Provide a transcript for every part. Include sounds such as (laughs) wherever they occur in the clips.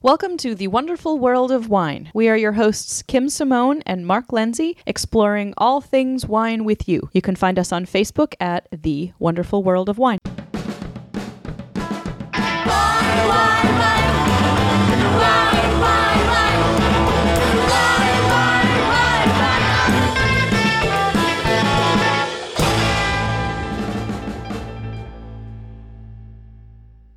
Welcome to the wonderful world of wine. We are your hosts, Kim Simone and Mark Lindsay, exploring all things wine with you. You can find us on Facebook at The Wonderful World of Wine.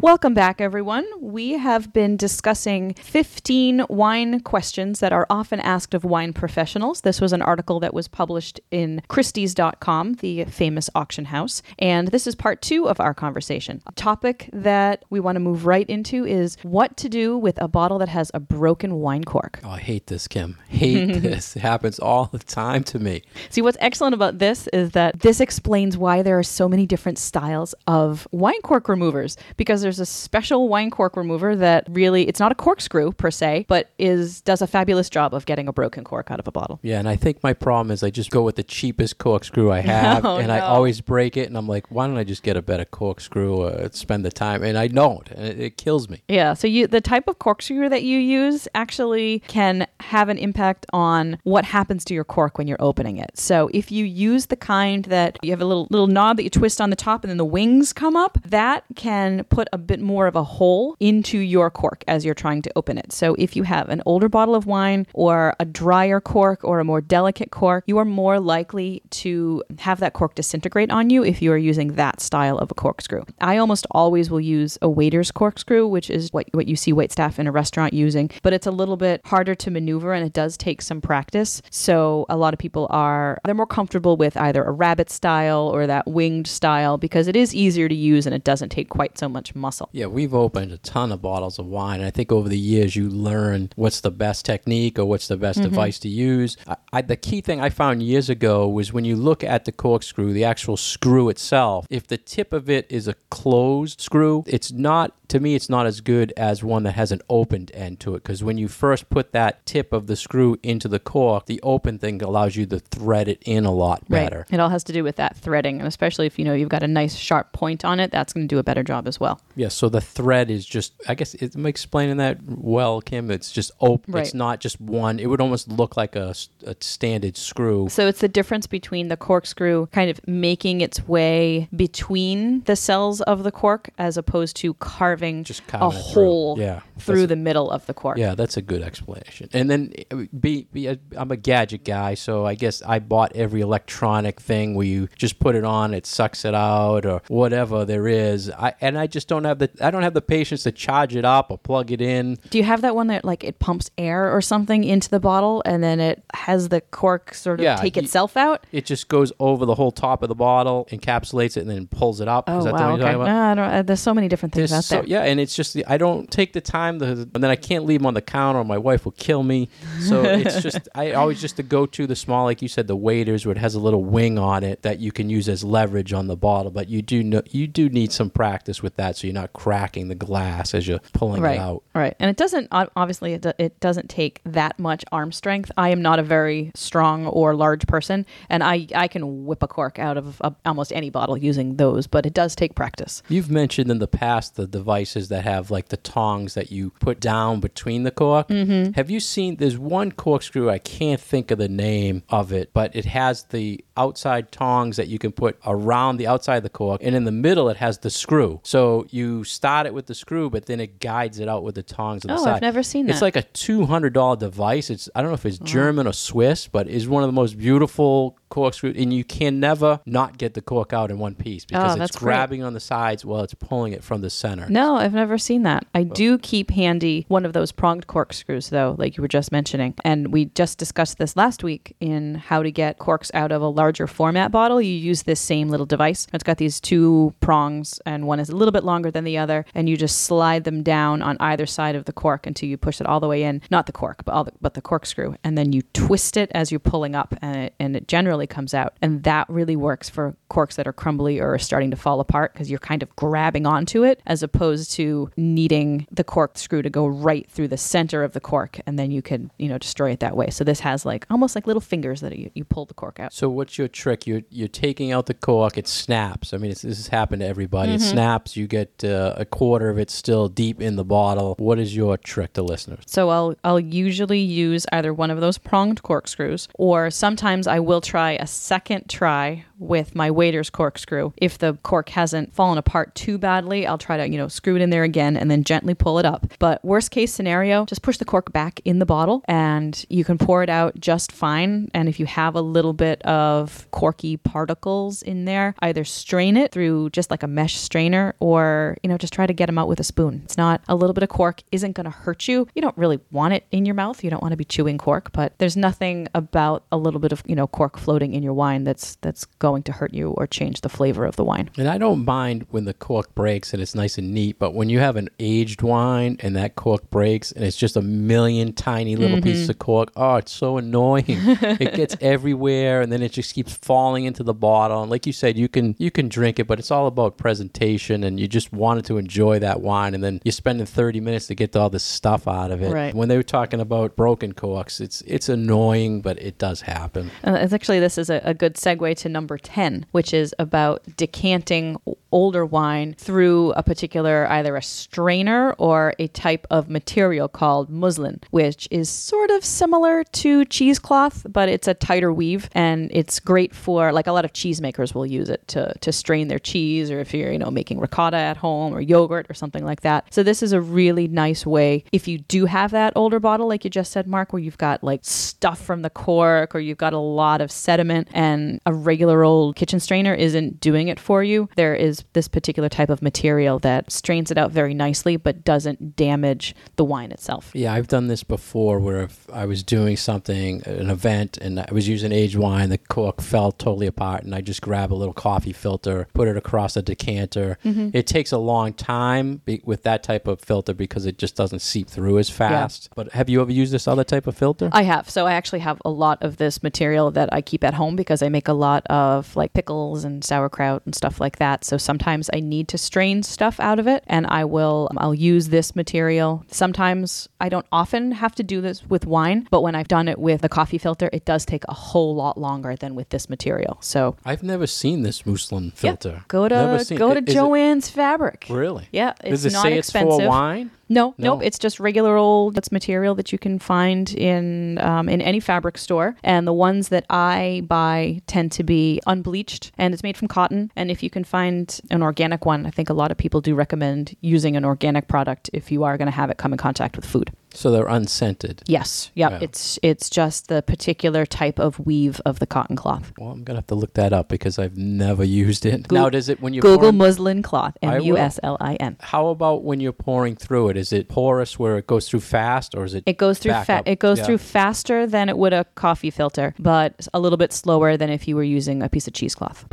Welcome back, everyone. We have been discussing 15 wine questions that are often asked of wine professionals. This was an article that was published in Christie's.com, the famous auction house. And this is part two of our conversation. A topic that we want to move right into is what to do with a bottle that has a broken wine cork. Oh, I hate this, Kim. Hate (laughs) this. It happens all the time to me. See, what's excellent about this is that this explains why there are so many different styles of wine cork removers because there's a special wine cork remover that really it's not a corkscrew per se, but is does a fabulous job of getting a broken cork out of a bottle. Yeah, and I think my problem is I just go with the cheapest corkscrew I (laughs) have, Oh, and I always break it, and I'm like, why don't I just get a better corkscrew or spend the time? And I don't, and it, it kills me. Yeah, so you the type of corkscrew that you use actually can have an impact on what happens to your cork when you're opening it. So if you use the kind that you have a little little knob that you twist on the top and then the wings come up, that can put a bit more of a hole into your cork as you're trying to open it. So if you have an older bottle of wine or a drier cork or a more delicate cork, you are more likely to have that cork disintegrate on you if you are using that style of a corkscrew. I almost always will use a waiter's corkscrew, which is what, what you see wait staff in a restaurant using, but it's a little bit harder to maneuver and it does take some practice. So a lot of people are they're more comfortable with either a rabbit style or that winged style because it is easier to use and it doesn't take quite so much muscle. Yeah, we've opened a ton of bottles of wine. I think over the years you learn what's the best technique or what's the best Mm-hmm. device to use. I, I, the key thing I found years ago was when you look at the corkscrew, the actual screw itself, if the tip of it is a closed screw, it's not, to me, it's not as good as one that has an opened end to it. Because when you first put that tip of the screw into the cork, the open thing allows you to thread it in a lot better. Right. It all has to do with that threading, and especially if you know you've got a nice sharp point on it, that's going to do a better job as well. Yeah, so the thread is just, I guess, it, am I explaining that well, Kim? It's just open. Right. It's not just one. It would almost look like a standard screw. So it's the difference between the corkscrew kind of making its way between the cells of the cork as opposed to carving Just a it through. hole Yeah, through the middle of the cork. Yeah, that's a good explanation. And then uh, be, be a, I'm a gadget guy, so I guess I bought every electronic thing where you just put it on, it sucks it out, or whatever there is. I and I just don't have the I don't have the patience to charge it up or plug it in. Do you have that one that like it pumps air or something into the bottle and then it has the cork sort of Yeah, take itself out? It just goes over the whole top of the bottle, encapsulates it, and then pulls it up. Oh is that the wow! Okay. talking about? No, I don't, uh, there's so many different things There's out so, there. Yeah, and it's just the, I don't take the time to, and then I can't leave them on the counter, or my wife will kill me. So (laughs) it's just I always just to go to the small, like you said, the waiters where it has a little wing on it that you can use as leverage on the bottle. But you do know you do need some practice with that, so you're not cracking the glass as you're pulling right it out. right and it doesn't obviously it, do- it doesn't take that much arm strength i am not a very strong or large person and i i can whip a cork out of a, almost any bottle using those but it does take practice You've mentioned in the past the devices that have like the tongs that you put down between the cork. Mm-hmm. Have you seen? There's one corkscrew I can't think of the name of it, but it has the outside tongs that you can put around the outside of the cork, and in the middle it has the screw. So you start it with the screw, but then it guides it out with the tongs on the Oh, side. I've never seen that. It's like a two hundred dollar device. It's I don't know if it's German or Swiss, but it's one of the most beautiful corkscrew, and you can never not get the cork out in one piece oh, because Oh, it's great. grabbing on the sides while it's pulling it from the center. no i've never seen that. I do keep handy one of those pronged corkscrews though like you were just mentioning. And we just discussed this last week in how to get corks out of a larger format bottle. You use this same little device. It's got these two prongs and one is a little bit longer than the other and you just slide them down on either side of the cork until you push it all the way in. Not the cork but all the, but the corkscrew and then you twist it as you're pulling up and it, and it generally comes out. And that really works for corks that are crumbly or are starting to fall apart because you're kind of grabbing onto it as opposed to needing the cork screw to go right through the center of the cork and then you can, you know, destroy it that way. So this has like almost like little fingers that you, you pull the cork out. So what's your trick? You're you're taking out the cork. It snaps. I mean, it's, this has happened to everybody. It snaps. You get uh, a quarter of it still deep in the bottle. What is your trick to listeners? So I'll I'll usually use either one of those pronged corkscrews or sometimes I will try a second try with my waiter's corkscrew. If the cork hasn't fallen apart too badly, I'll try to, you know, screw it in there again and then gently pull it up. But worst case scenario, just push the cork back in the bottle and you can pour it out just fine. And if you have a little bit of corky particles in there, either strain it through just like a mesh strainer or, you know, just try to get them out with a spoon. It's not a little bit of cork isn't going to hurt you. You don't really want it in your mouth. You don't want to be chewing cork, but there's nothing about a little bit of, you know, cork floating in your wine that's that's going to hurt you or change the flavor of the wine. And I don't mind when the cork breaks and it's nice and neat, but when you have an aged wine and that cork breaks and it's just a million tiny little pieces of cork, oh, it's so annoying. it (laughs) gets everywhere and then it just keeps falling into the bottle. And like you said, you can you can drink it, but it's all about presentation and you just wanted to enjoy that wine and then you're spending 30 minutes to get all this stuff out of it. Right. When they were talking about broken corks, it's it's annoying, but it does happen. Uh, it's actually, this is a, a good segue to number 10, which is about decanting older wine through a particular either a strainer or a type of material called muslin, which is sort of similar to cheesecloth, but it's a tighter weave and it's great for like a lot of cheesemakers will use it to to strain their cheese or if you're, you know, making ricotta at home or yogurt or something like that. So this is a really nice way if you do have that older bottle like you just said Mark where you've got like stuff from the cork or you've got a lot of sediment and a regular old kitchen strainer isn't doing it for you. There is this particular type of material that strains it out very nicely but doesn't damage the wine itself. Yeah, I've done this before where if I was doing something, an event, and I was using aged wine, the cork fell totally apart, and I just grab a little coffee filter, put it across a decanter. Mm-hmm. It takes a long time be- with that type of filter because it just doesn't seep through as fast. But have you ever used this other type of filter? I have. So I actually have a lot of this material that I keep at home because I make a lot of like pickles and sauerkraut and stuff like that. So sometimes I need to strain stuff out of it and I will um, I'll use this material. Sometimes I don't often have to do this with wine, but when I've done it with the coffee filter, it does take a whole lot longer than with this material. So I've never seen this muslin filter. go to go to it- Jo-Ann's Fabric. Really? Yeah, it's Does it not say expensive. it's for wine? No, No. nope. It's just regular old that's material that you can find in um, in any fabric store. And the ones that I buy tend to be unbleached, and it's made from cotton. And if you can find an organic one, I think a lot of people do recommend using an organic product if you are going to have it come in contact with food. So they're unscented. Yes, yep. Yeah. It's it's just the particular type of weave of the cotton cloth. Well, I'm gonna have to look that up because I've never (laughs) used it. Goo- now, does it when you Google muslin cloth. M U S L I N. How about when you're pouring through it? Is it porous where it goes through fast, or is it? It goes through fa- it goes yeah. through faster than it would a coffee filter, but a little bit slower than if you were using a piece of cheesecloth.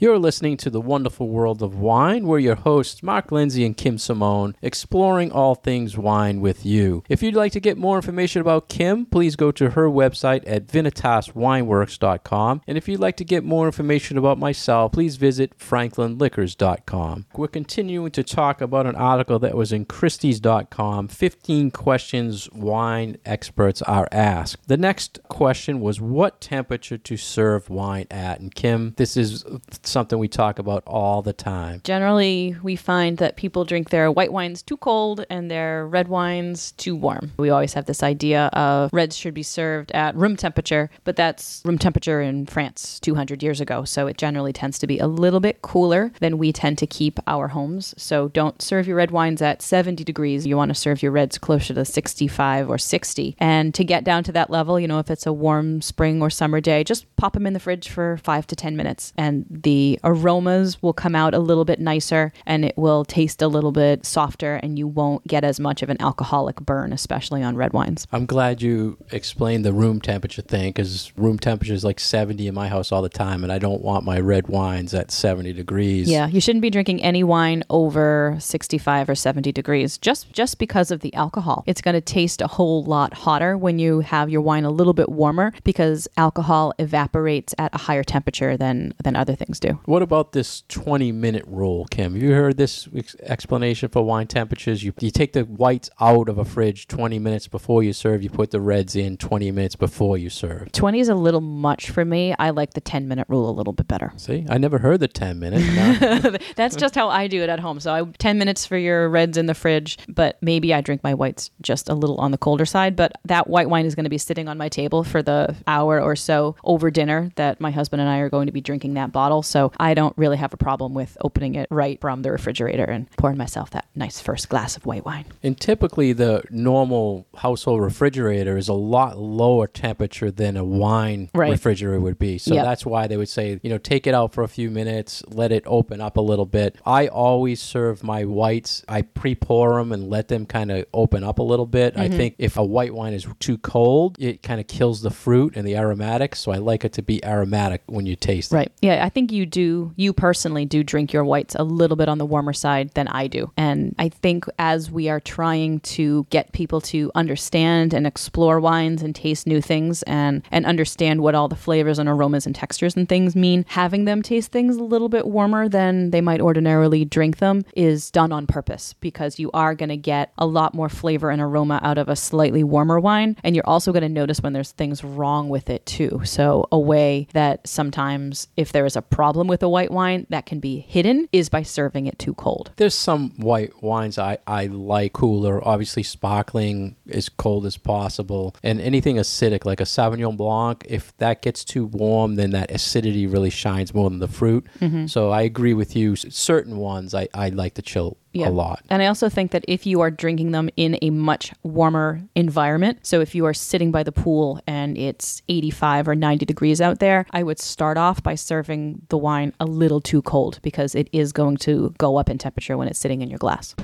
You're listening to the wonderful world of wine. We're your hosts, Mark Lindsay and Kim Simone, exploring all things wine with you. If you'd like to get more information about Kim, please go to her website at vinitaswineworks.com. And if you'd like to get more information about myself, please visit franklinliquors.com. We're continuing to talk about an article that was in Christie's.com 15 questions wine experts are asked. The next question was what temperature to serve wine at? And Kim, this is something we talk about all the time. Generally, we find that people drink their white wines too cold and their red wines too warm. We always have this idea of reds should be served at room temperature, but that's room temperature in France 200 years ago. So it generally tends to be a little bit cooler than we tend to keep our homes. So don't serve your red wines at 70 degrees. You want to serve your reds closer to 65 or 60. And to get down to that level, you know, if it's a warm spring or summer day, just pop them in the fridge for five to 10 minutes and the the aromas will come out a little bit nicer and it will taste a little bit softer and you won't get as much of an alcoholic burn, especially on red wines. I'm glad you explained the room temperature thing because room temperature is like 70 in my house all the time, and I don't want my red wines at 70 degrees. Yeah, you shouldn't be drinking any wine over 65 or 70 degrees just just because of the alcohol. It's going to taste a whole lot hotter when you have your wine a little bit warmer because alcohol evaporates at a higher temperature than than other things do. What about this 20 minute rule, Kim? You heard this explanation for wine temperatures? You, you take the whites out of a fridge 20 minutes before you serve, you put the reds in 20 minutes before you serve. 20 is a little much for me. I like the 10 minute rule a little bit better. See, I never heard the 10 minute. No. (laughs) That's just how I do it at home. So I 10 minutes for your reds in the fridge, but maybe I drink my whites just a little on the colder side, but that white wine is going to be sitting on my table for the hour or so over dinner that my husband and I are going to be drinking that bottle. So I don't really have a problem with opening it right from the refrigerator and pouring myself that nice first glass of white wine. and typically, the normal household refrigerator is a lot lower temperature than a wine Right. refrigerator would be. So Yep. that's why they would say, you know, take it out for a few minutes, let it open up a little bit. I always serve my whites. I pre-pour them and let them kind of open up a little bit. Mm-hmm. I think if a white wine is too cold, it kind of kills the fruit and the aromatics. So I like it to be aromatic when you taste it. Right. Yeah, I think you do, you personally do drink your whites a little bit on the warmer side than I do. And I think as we are trying to get people to understand and explore wines and taste new things and, and understand what all the flavors and aromas and textures and things mean, having them taste things a little bit warmer than they might ordinarily drink them is done on purpose because you are going to get a lot more flavor and aroma out of a slightly warmer wine. And you're also going to notice when there's things wrong with it too. So, a way that sometimes if there is a problem with a white wine that can be hidden is by serving it too cold. There's some white wines I, I like cooler. Obviously, sparkling as cold as possible. And anything acidic, like a Sauvignon Blanc, if that gets too warm, then that acidity really shines more than the fruit. Mm-hmm. So I agree with you. Certain ones I, I like to chill Yeah. a lot. And I also think that if you are drinking them in a much warmer environment, so if you are sitting by the pool and it's 85 or 90 degrees out there, I would start off by serving the wine a little too cold because it is going to go up in temperature when it's sitting in your glass.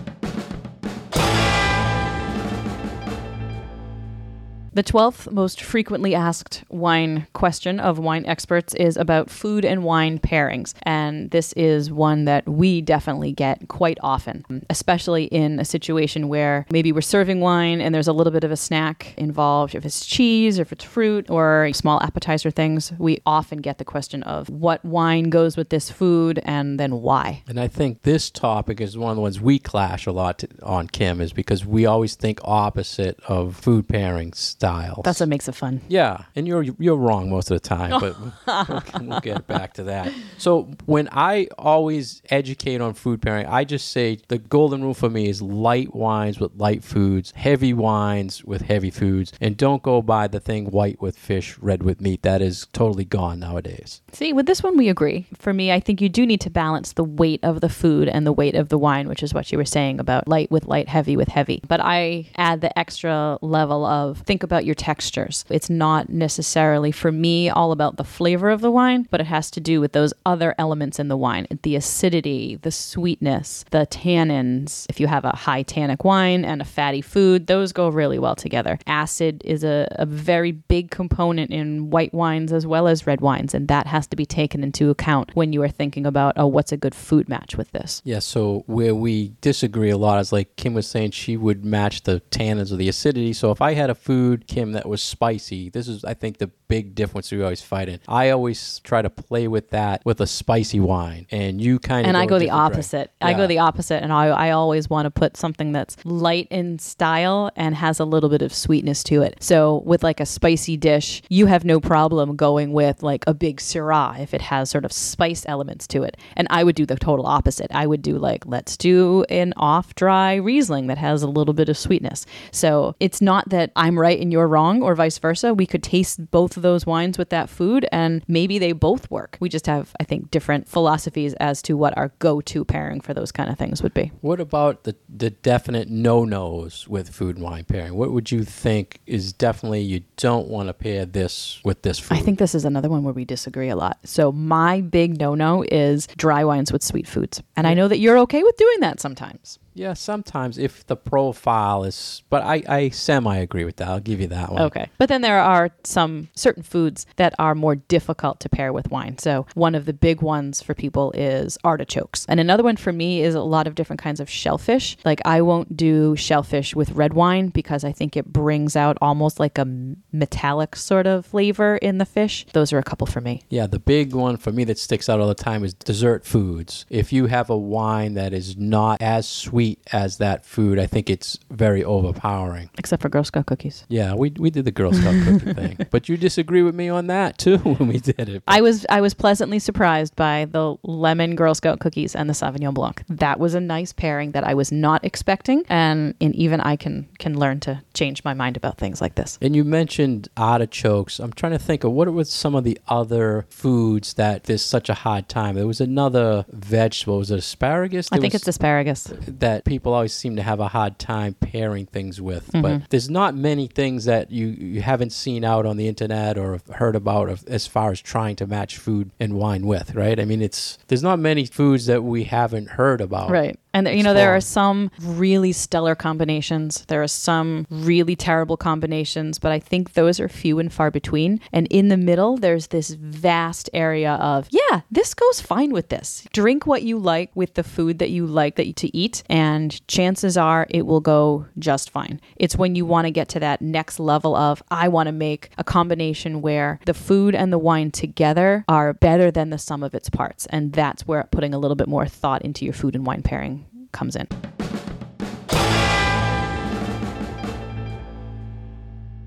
The 12th most frequently asked wine question of wine experts is about food and wine pairings. And this is one that we definitely get quite often, especially in a situation where maybe we're serving wine and there's a little bit of a snack involved. If it's cheese or if it's fruit or small appetizer things, we often get the question of what wine goes with this food and then why. And I think this topic is one of the ones we clash a lot on, Kim, is because we always think opposite of food pairing styles. That's what makes it fun. Yeah, and you're you're wrong most of the time, but (laughs) we'll, we'll get back to that. So when I always educate on food pairing, I just say the golden rule for me is light wines with light foods, heavy wines with heavy foods, and don't go by the thing white with fish, red with meat. That is totally gone nowadays. See, with this one, we agree. For me, I think you do need to balance the weight of the food and the weight of the wine, which is what you were saying about light with light, heavy with heavy. But I add the extra level of think about your textures. It's not necessarily, for me, all about the flavor of the wine, but it has to do with those other elements in the wine the acidity, the sweetness, the tannins. If you have a high tannic wine and a fatty food, those go really well together. Acid is a, a very big component in white wines as well as red wines, and that has to be taken into account when you are thinking about, oh, what's a good food match with this? Yeah, so where we disagree a lot is like Kim was saying she would match the tannins or the acidity. So if I had a food, Kim, that was spicy, this is I think the big difference we always fight in. I always try to play with that with a spicy wine. And you kind of and I go the opposite. I go the opposite, and I, I always want to put something that's light in style and has a little bit of sweetness to it. So with like a spicy dish, you have no problem going with like a big syrah if it has sort of spice elements to it. And I would do the total opposite. I would do like let's do an off dry Riesling that has a little bit of sweetness. So it's not that I'm right and you're you're wrong, or vice versa. We could taste both of those wines with that food, and maybe they both work. We just have, I think, different philosophies as to what our go to pairing for those kind of things would be. What about the, the definite no nos with food and wine pairing? What would you think is definitely you don't want to pair this with this food? I think this is another one where we disagree a lot. So, my big no no is dry wines with sweet foods. And I know that you're okay with doing that sometimes. Yeah, sometimes if the profile is, but I, I semi agree with that. I'll give you that one. Okay. But then there are some certain foods that are more difficult to pair with wine. So one of the big ones for people is artichokes. And another one for me is a lot of different kinds of shellfish. Like I won't do shellfish with red wine because I think it brings out almost like a metallic sort of flavor in the fish. Those are a couple for me. Yeah, the big one for me that sticks out all the time is dessert foods. If you have a wine that is not as sweet as that food, I think it's very overpowering. Except for Girl Scout cookies. Yeah, we, we did the Girl Scout cookie (laughs) thing. But you disagree with me on that too (laughs) when we did it. I was I was pleasantly surprised by the lemon Girl Scout cookies and the Sauvignon Blanc. That was a nice pairing that I was not expecting, and, and even I can can learn to change my mind about things like this. And you mentioned artichokes. I'm trying to think of what were some of the other foods that there's such a hard time. There was another vegetable. Was it asparagus? I think was- it's asparagus. that people always seem to have a hard time pairing things with. Mm-hmm. But there's not many things that you, you haven't seen out on the internet or heard about of, as far as trying to match food and wine with, right? I mean, it's there's not many foods that we haven't heard about. Right. And you know there are some really stellar combinations. There are some really terrible combinations, but I think those are few and far between. And in the middle, there's this vast area of, yeah, this goes fine with this. Drink what you like with the food that you like that you, to eat, and chances are it will go just fine. It's when you want to get to that next level of I want to make a combination where the food and the wine together are better than the sum of its parts. And that's where putting a little bit more thought into your food and wine pairing comes in.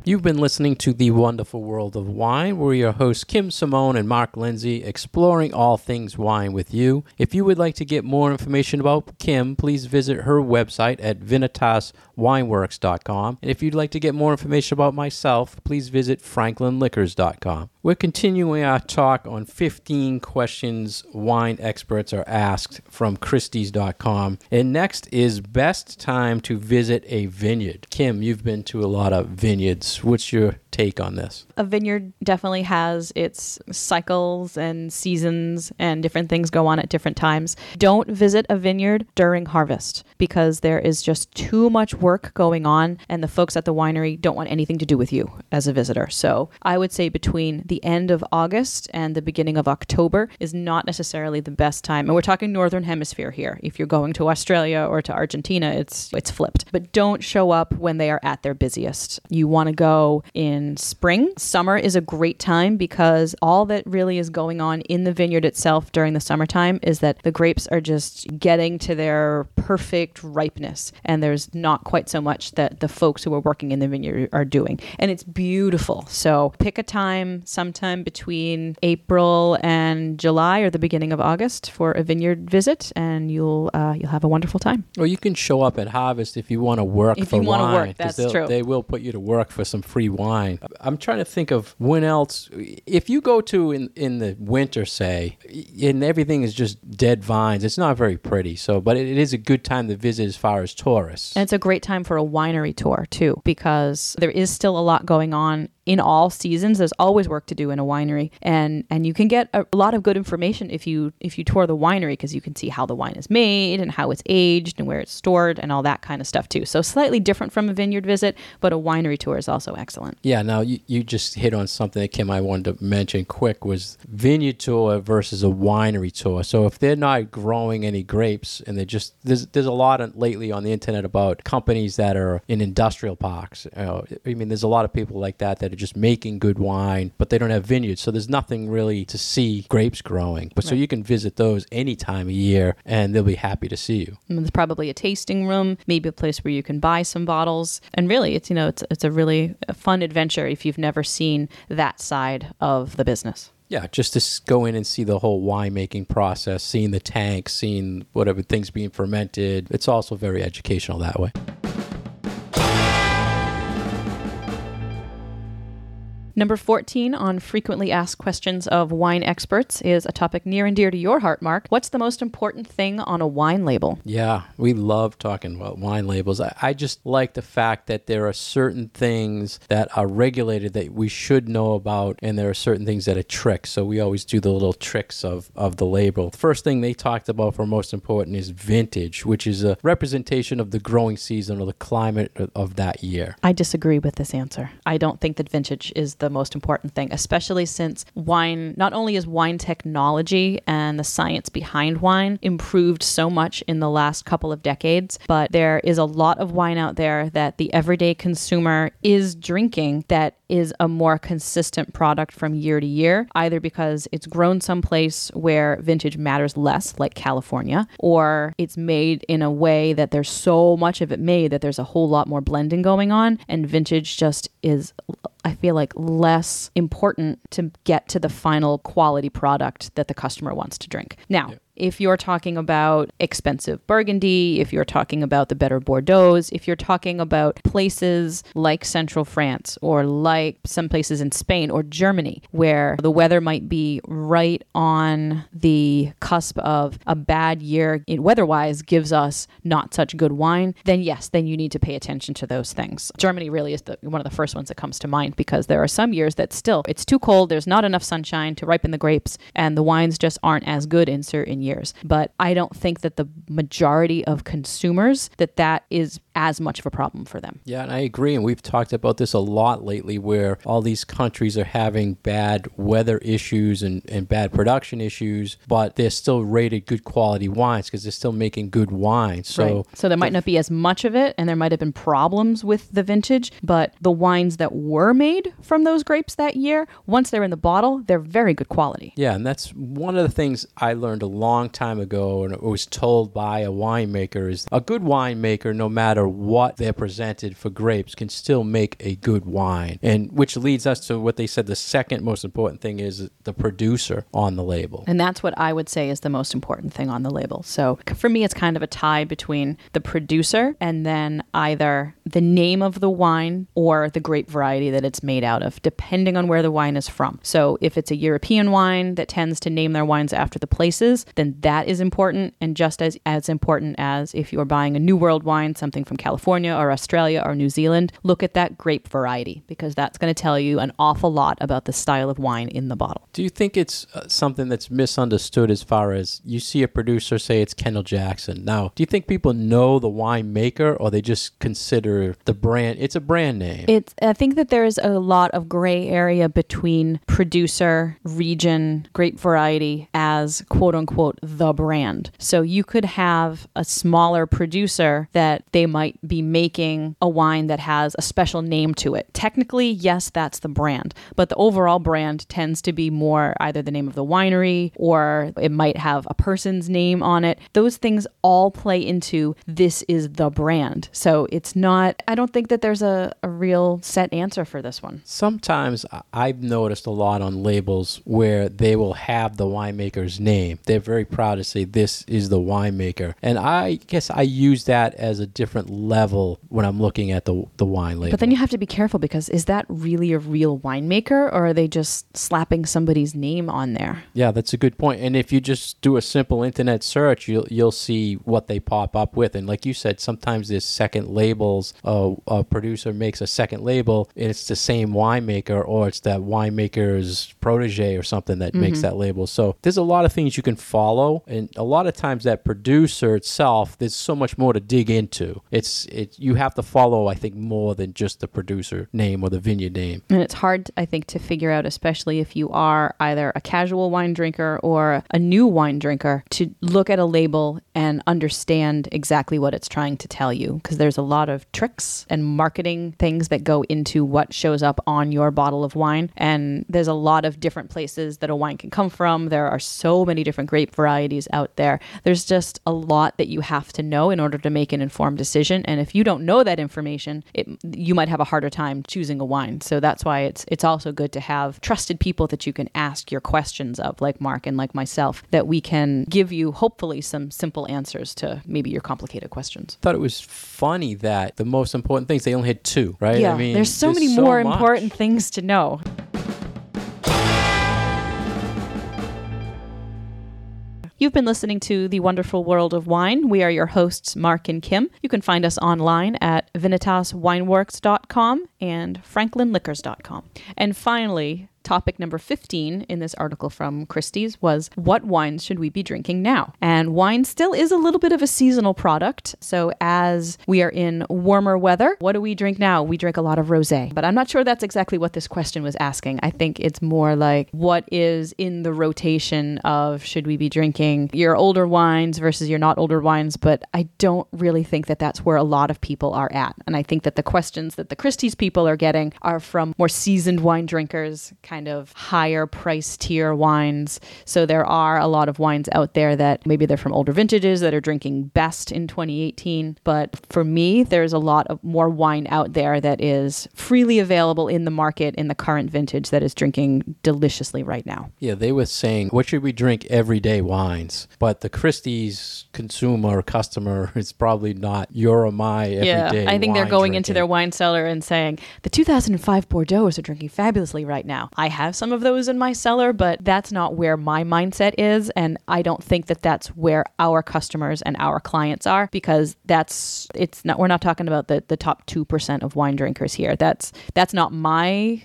You've been listening to The Wonderful World of Wine. We're your hosts, Kim Simone and Mark Lindsay, exploring all things wine with you. If you would like to get more information about Kim, please visit her website at vinitaswineworks.com. And if you'd like to get more information about myself, please visit franklinliquors.com. We're continuing our talk on 15 questions wine experts are asked from Christie's.com. And next is best time to visit a vineyard. Kim, you've been to a lot of vineyards. What's your take on this? A vineyard definitely has its cycles and seasons, and different things go on at different times. Don't visit a vineyard during harvest because there is just too much work going on, and the folks at the winery don't want anything to do with you as a visitor. So I would say between the end of August and the beginning of October is not necessarily the best time. And we're talking northern hemisphere here. If you're going to Australia or to Argentina, it's it's flipped. But don't show up when they are at their busiest. You want to go in spring. Summer is a great time because all that really is going on in the vineyard itself during the summertime is that the grapes are just getting to their perfect ripeness and there's not quite so much that the folks who are working in the vineyard are doing. And it's beautiful. So pick a time sometime between April and July or the beginning of August for a vineyard visit and you'll uh, you'll have a wonderful time. Or you can show up at harvest if you want to work If for wine. work, that's true. They will put you to work for some free wine. I'm trying to think of when else. If you go to in in the winter, say, and everything is just dead vines, it's not very pretty. So, but it, it is a good time to visit as far as tourists. And it's a great time for a winery tour too, because there is still a lot going on in all seasons. There's always work to do in a winery, and and you can get a lot of good information if you if you tour the winery because you can see how the wine is made and how it's aged and where it's stored and all that kind of stuff too. So slightly different from a vineyard visit, but a winery tour is also excellent. Yeah, now you, you just hit on something that Kim I wanted to mention quick was vineyard tour versus a winery tour. So if they're not growing any grapes and they're just there's there's a lot of, lately on the internet about companies that are in industrial parks. You know, I mean, there's a lot of people like that that just making good wine, but they don't have vineyards, so there's nothing really to see grapes growing. But so you can visit those any time of year, and they'll be happy to see you. And there's probably a tasting room, maybe a place where you can buy some bottles. And really, it's you know, it's it's a really fun adventure if you've never seen that side of the business. Yeah, just to go in and see the whole winemaking process, seeing the tanks, seeing whatever things being fermented. It's also very educational that way. Number 14 on frequently asked questions of wine experts is a topic near and dear to your heart, Mark. What's the most important thing on a wine label? Yeah, we love talking about wine labels. I, I just like the fact that there are certain things that are regulated that we should know about, and there are certain things that are tricks. So we always do the little tricks of, of the label. First thing they talked about for most important is vintage, which is a representation of the growing season or the climate of- of that year. I disagree with this answer. I don't think that vintage is the most important thing, especially since wine, not only is wine technology and the science behind wine improved so much in the last couple of decades, but there is a lot of wine out there that the everyday consumer is drinking that is a more consistent product from year to year, either because it's grown someplace where vintage matters less, like California, or it's made in a way that there's so much of it made that there's a whole lot more blending going on, and vintage just is. I feel like less important to get to the final quality product that the customer wants to drink. Now, if you're talking about expensive Burgundy, if you're talking about the better Bordeaux, if you're talking about places like Central France or like some places in Spain or Germany where the weather might be right on the cusp of a bad year in weather-wise gives us not such good wine, then yes, then you need to pay attention to those things. Germany really is the, one of the first ones that comes to mind because there are some years that still it's too cold, there's not enough sunshine to ripen the grapes, and the wines just aren't as good in certain years. But I don't think that the majority of consumers that that is as much of a problem for them. Yeah, and I agree. And we've talked about this a lot lately where all these countries are having bad weather issues and, and bad production issues, but they're still rated good quality wines because they're still making good wine. So, Right. So there might not be as much of it, and there might have been problems with the vintage, but the wines that were made from those grapes that year, once they're in the bottle, they're very good quality. yeah, and that's one of the things I learned a long time ago and it was told by a winemaker is a good winemaker, no matter what they're presented for grapes, can still make a good wine. And which leads us to what they said the second most important thing is the producer on the label. And that's what I would say is the most important thing on the label. So for me, it's kind of a tie between the producer and then either the name of the wine or the grape variety that it's made out of, depending on where the wine is from. So if it's a European wine that tends to name their wines after the places, then that is important and just as, as important as if you're buying a New World wine, something from California or Australia or New Zealand, look at that grape variety because that's going to tell you an awful lot about the style of wine in the bottle. Do you think it's uh, something that's misunderstood as far as you see a producer say it's Kendall Jackson? Now, do you think people know the winemaker or they just consider the brand? It's a brand name. It's. I think that there's a lot of gray area between producer, region, grape variety as quote unquote the brand. So you could have a smaller producer that they might be making a wine that has a special name to it. Technically, yes, that's the brand, but the overall brand tends to be more either the name of the winery or it might have a person's name on it. Those things all play into this is the brand. So it's not, I don't think that there's a, a real set answer for this one. Sometimes I've noticed a lot on labels where they will have the winemaker's name. They're very proud to say this is the winemaker. And I guess I use that as a different level when I'm looking at the the wine label. But then you have to be careful because is that really a real winemaker or are they just slapping somebody's name on there? Yeah, that's a good point. And if you just do a simple internet search, you'll you'll see what they pop up with. And like you said, sometimes there's second labels. Uh, a producer makes a second label, and it's the same winemaker, or it's that winemaker's protege or something that makes that label. So there's a lot of things you can follow, and a lot of times that producer itself, there's so much more to dig into. It's it you have to follow, I think, more than just the producer name or the vineyard name. And it's hard, I think, to figure out, especially if you are either a casual wine drinker or a new wine drinker, to look at a label and understand exactly what it's trying to tell you. Because there's a lot of tricks and marketing things that go into what shows up on your bottle of wine. And there's a lot of different places that a wine can come from. There are so many different grape varieties out there. There's just a lot that you have to know in order to make an informed decision. And if you don't know that information, it, you might have a harder time choosing a wine. So that's why it's it's also good to have trusted people that you can ask your questions of, like Mark and like myself, that we can give you hopefully some simple answers to maybe your complicated questions. I thought it was funny that the most important things they only had two, right? Yeah, I mean, there's so many so more much. important things to know. You've been listening to The Wonderful World of Wine. We are your hosts, Mark and Kim. You can find us online at vinitaswineworks.com and franklinliquors.com. And finally, topic number 15 in this article from Christie's was what wines should we be drinking now? And wine still is a little bit of a seasonal product. So as we are in warmer weather, what do we drink now? We drink a lot of rosé. But I'm not sure that's exactly what this question was asking. I think it's more like what is in the rotation of should we be drinking your older wines versus your not older wines, but I don't really think that that's where a lot of people are at. And I think that the questions that the Christie's people are getting are from more seasoned wine drinkers, kind of higher price tier wines. So there are a lot of wines out there that maybe they're from older vintages that are drinking best in 2018. But for me, there's a lot of more wine out there that is freely available in the market in the current vintage that is drinking deliciously right now. Yeah, they were saying, what should we drink everyday wines? But the Christie's consumer, customer (laughs) is probably not your or my everyday Yeah, I think they're going into their wine cellar and saying, the 2005 Bordeaux are drinking fabulously right now. I have some of those in my cellar, but that's not where my mindset is. And I don't think that that's where our customers and our clients are because that's, it's not, we're not talking about the, the top 2% of wine drinkers here. That's, that's not my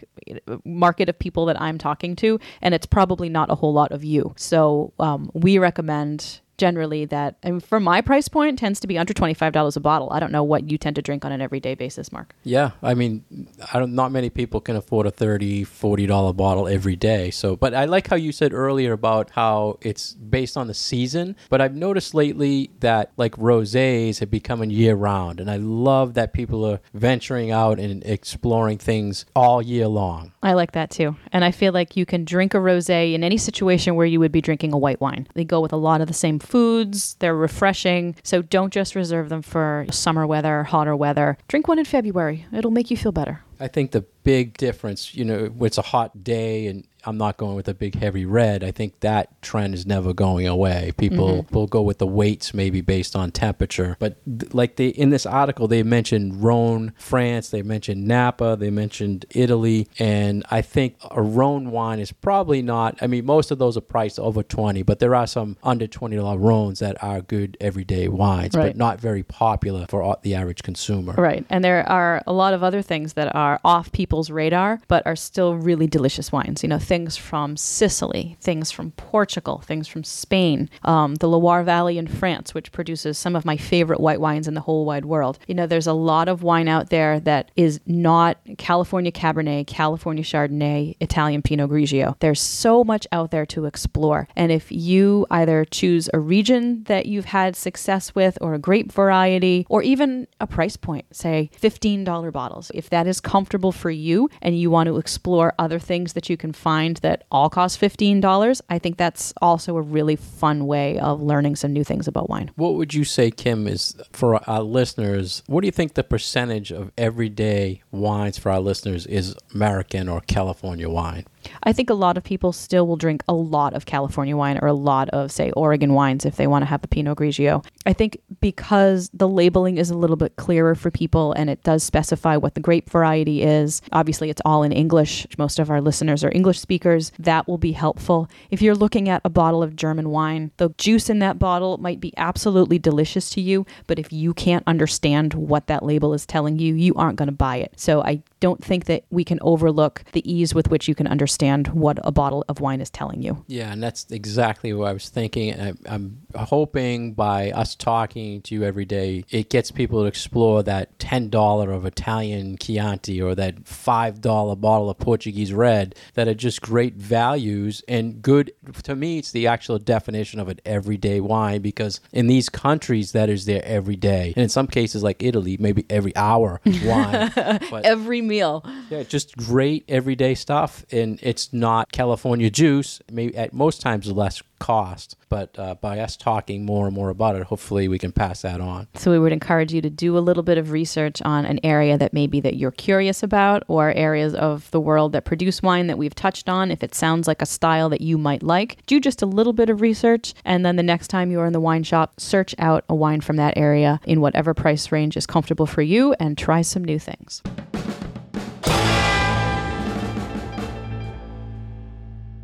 market of people that I'm talking to. And it's probably not a whole lot of you. So um, we recommend generally that and for my price point tends to be under $25 a bottle i don't know what you tend to drink on an everyday basis mark Yeah, I mean, I don't, not many people can afford a 30 40 dollar bottle every day. So, but I like how you said earlier about how it's based on the season. But I've noticed lately that like rosés have become a year round, and I love that people are venturing out and exploring things all year long. I like that too. And I feel like you can drink a rosé in any situation where you would be drinking a white wine. They go with a lot of the same foods, they're refreshing. So don't just reserve them for summer weather, hotter weather. Drink one in February. It'll make you feel better. I think the big difference, you know, when it's a hot day and I'm not going with a big heavy red. I think that trend is never going away. People mm-hmm. will go with the weights maybe based on temperature. But th- like they in this article, they mentioned Rhone, France. They mentioned Napa. They mentioned Italy. And I think a Rhone wine is probably not. I mean, most of those are priced over twenty, but there are some under twenty dollar Rhones that are good everyday wines, Right. but not very popular for the average consumer. Right. And there are a lot of other things that are off people's radar, but are still really delicious wines. You know, things from Sicily, things from Portugal, things from Spain, um, the Loire Valley in France, which produces some of my favorite white wines in the whole wide world. You know, there's a lot of wine out there that is not California Cabernet, California Chardonnay, Italian Pinot Grigio. There's so much out there to explore. And if you either choose a region that you've had success with, or a grape variety, or even a price point, say $15 bottles, if that is comfortable for you and you want to explore other things that you can find that all cost $15, I think that's also a really fun way of learning some new things about wine. What would you say, Kim, is for our listeners? What do you think the percentage of everyday wines for our listeners is American or California wine? I think a lot of people still will drink a lot of California wine or a lot of, say, Oregon wines if they want to have a Pinot Grigio. I think because the labeling is a little bit clearer for people and it does specify what the grape variety is, obviously it's all in English. Most of our listeners are English speakers. That will be helpful. If you're looking at a bottle of German wine, the juice in that bottle might be absolutely delicious to you, but if you can't understand what that label is telling you, you aren't going to buy it. So I don't think that we can overlook the ease with which you can understand what a bottle of wine is telling you. Yeah, and that's exactly what I was thinking. And I, I'm hoping by us talking to you every day, it gets people to explore that ten dollar of Italian Chianti or that five dollar bottle of Portuguese red that are just great values and good. To me, it's the actual definition of an everyday wine because in these countries, that is their everyday, and in some cases, like Italy, maybe every hour (laughs) wine. but Every meal. yeah, just great everyday stuff, and it's not California juice. Maybe at most times less cost, but uh, by us talking more and more about it, hopefully we can pass that on. So we would encourage you to do a little bit of research on an area that maybe that you're curious about or areas of the world that produce wine that we've touched on. If it sounds like a style that you might like, do just a little bit of research and then the next time you are in the wine shop, search out a wine from that area in whatever price range is comfortable for you and try some new things.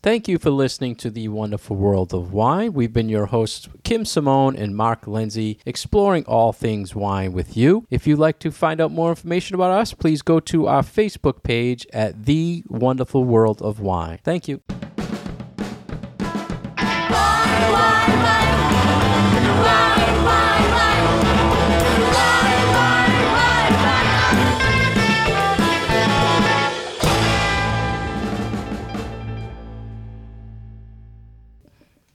Thank you for listening to The Wonderful World of Wine. We've been your hosts, Kim Simone and Mark Lindsay, exploring all things wine with you. If you'd like to find out more information about us, please go to our Facebook page at The Wonderful World of Wine. Thank you.